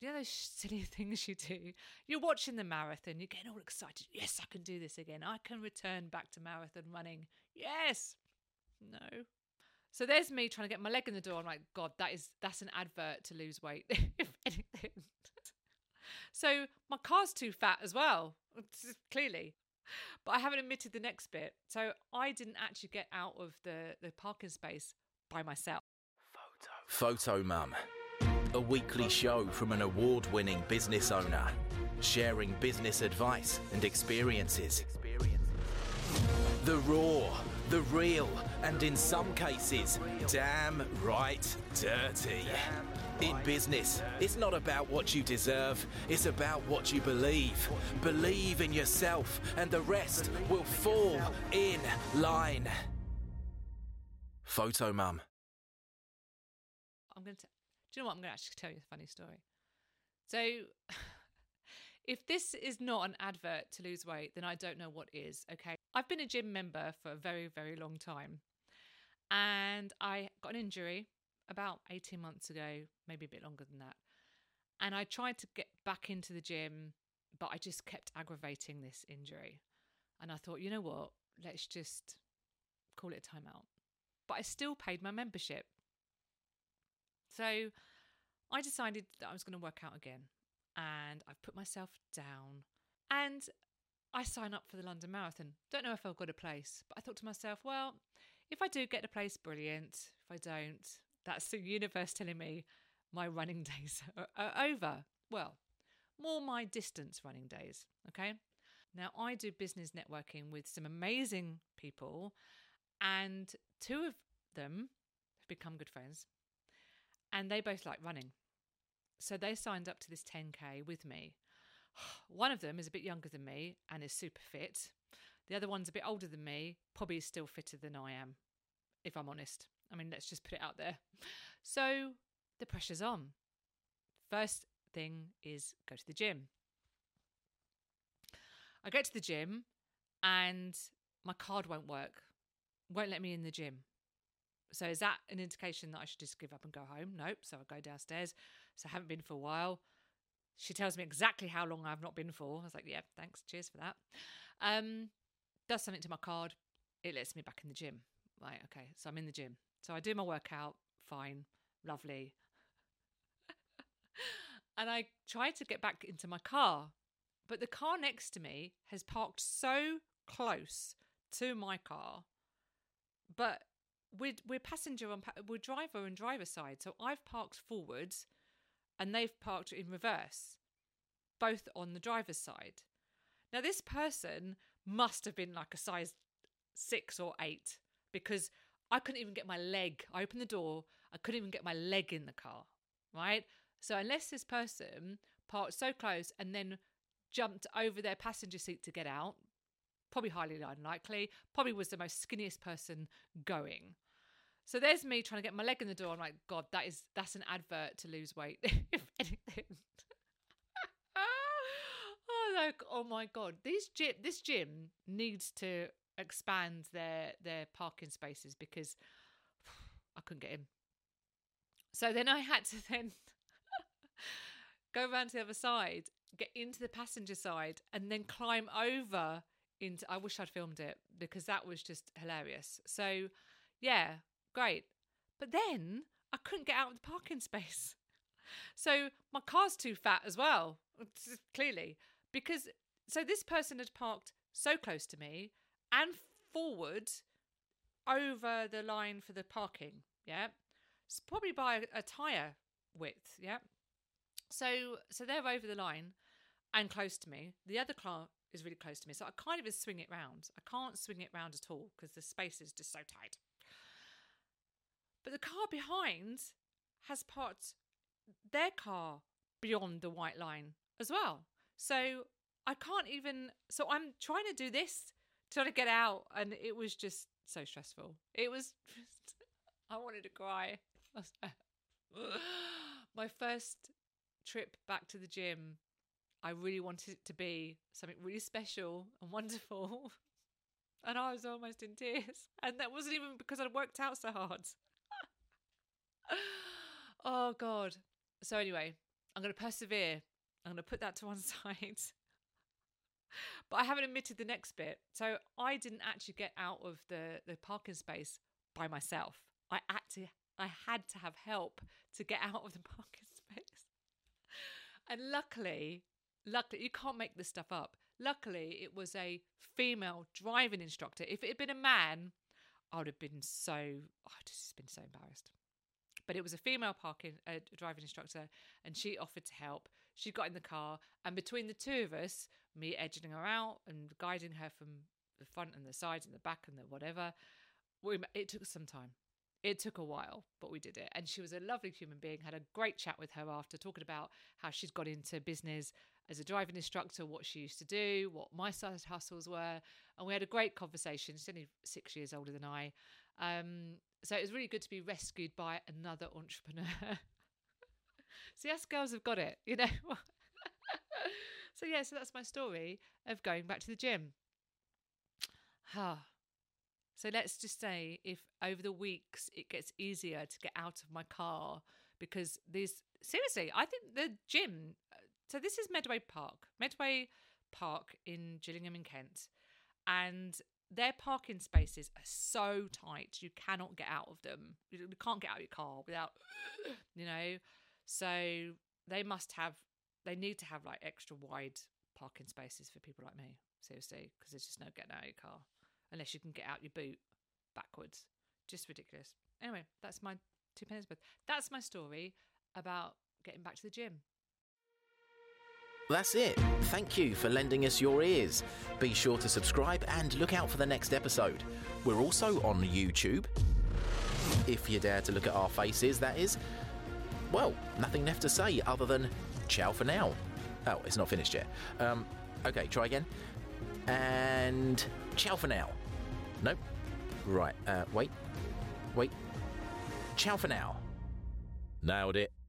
you know those silly things you do. You're watching the marathon, you're getting all excited. Yes, I can do this again. I can return back to marathon running. Yes. No. So there's me trying to get my leg in the door. I'm like, God, that is that's an advert to lose weight, if anything. so my car's too fat as well, clearly. But I haven't admitted the next bit. So I didn't actually get out of the, the parking space by myself. Photo FOTOMUM, a weekly show from an award winning business owner, sharing business advice and experiences. The raw, the real, and in some cases, damn right dirty. In business, it's not about what you deserve, it's about what you believe. Believe in yourself, and the rest will fall in line. FOTOMUM. I'm going to. You know what? I'm going to actually tell you a funny story. So, if this is not an advert to lose weight, then I don't know what is. Okay. I've been a gym member for a very, very long time. And I got an injury about 18 months ago, maybe a bit longer than that. And I tried to get back into the gym, but I just kept aggravating this injury. And I thought, you know what? Let's just call it a timeout. But I still paid my membership. So I decided that I was going to work out again. And I've put myself down. And I sign up for the London Marathon. Don't know if I've got a place, but I thought to myself, well, if I do get a place, brilliant. If I don't, that's the universe telling me my running days are, are over. Well, more my distance running days. Okay. Now, I do business networking with some amazing people, and two of them have become good friends, and they both like running. So they signed up to this 10K with me. One of them is a bit younger than me and is super fit. The other one's a bit older than me, probably is still fitter than I am, if I'm honest. I mean, let's just put it out there. So the pressure's on. First thing is go to the gym. I get to the gym and my card won't work, won't let me in the gym. So is that an indication that I should just give up and go home? Nope. So I go downstairs. So I haven't been for a while. She tells me exactly how long I've not been for. I was like, yeah, thanks. Cheers for that. Um, does something to my card. It lets me back in the gym. Right. Okay. So I'm in the gym. So I do my workout. Fine. Lovely. and I try to get back into my car. But the car next to me has parked so close to my car. But we're, we're passenger on we're driver and driver side. So I've parked forwards and they've parked in reverse, both on the driver's side. Now, this person must have been like a size six or eight because I couldn't even get my leg. I opened the door, I couldn't even get my leg in the car, right? So, unless this person parked so close and then jumped over their passenger seat to get out, probably highly unlikely, probably was the most skinniest person going. So there's me trying to get my leg in the door. I'm like, God, that is that's an advert to lose weight, if anything. oh, like, oh my God, these gym, this gym needs to expand their their parking spaces because I couldn't get in. So then I had to then go around to the other side, get into the passenger side, and then climb over into. I wish I'd filmed it because that was just hilarious. So, yeah, great. But then I couldn't get out of the parking space. So my car's too fat as well, clearly. Because so this person had parked so close to me and forward over the line for the parking. Yeah. It's probably by a, a tire width. Yeah. So so they're over the line and close to me. The other car is really close to me. So I can't even swing it round. I can't swing it round at all because the space is just so tight. But the car behind has parked their car beyond the white line as well. So I can't even. So I'm trying to do this, trying to get out, and it was just so stressful. It was. Just, I wanted to cry. My first trip back to the gym, I really wanted it to be something really special and wonderful. And I was almost in tears. And that wasn't even because I'd worked out so hard. oh god. So anyway, I'm going to persevere. I'm going to put that to one side. but I haven't admitted the next bit. So I didn't actually get out of the, the parking space by myself. I actually I had to have help to get out of the parking space. And luckily, luckily you can't make this stuff up. Luckily, it was a female driving instructor. If it had been a man, I would have been so I'd just been so embarrassed. But it was a female parking uh, driving instructor, and she offered to help. She got in the car, and between the two of us, me edging her out and guiding her from the front and the sides and the back and the whatever, we, it took some time. It took a while, but we did it. And she was a lovely human being. Had a great chat with her after, talking about how she's got into business as a driving instructor, what she used to do, what my side hustles were. And we had a great conversation. She's only six years older than I. Um, so it was really good to be rescued by another entrepreneur. See, us girls have got it, you know. so yeah, so that's my story of going back to the gym. Ah. so let's just say if over the weeks it gets easier to get out of my car because these seriously, I think the gym. So this is Medway Park, Medway Park in Gillingham in Kent, and their parking spaces are so tight you cannot get out of them. You can't get out of your car without you know? So they must have they need to have like extra wide parking spaces for people like me seriously because there's just no getting out of your car unless you can get out your boot backwards. Just ridiculous. Anyway that's my two pennies worth. That's my story about getting back to the gym that's it. Thank you for lending us your ears. Be sure to subscribe and look out for the next episode. We're also on YouTube. If you dare to look at our faces, that is. Well, nothing left to say other than ciao for now. Oh, it's not finished yet. Um, okay, try again. And ciao for now. Nope. Right, uh, wait. Wait. Ciao for now. Nailed it.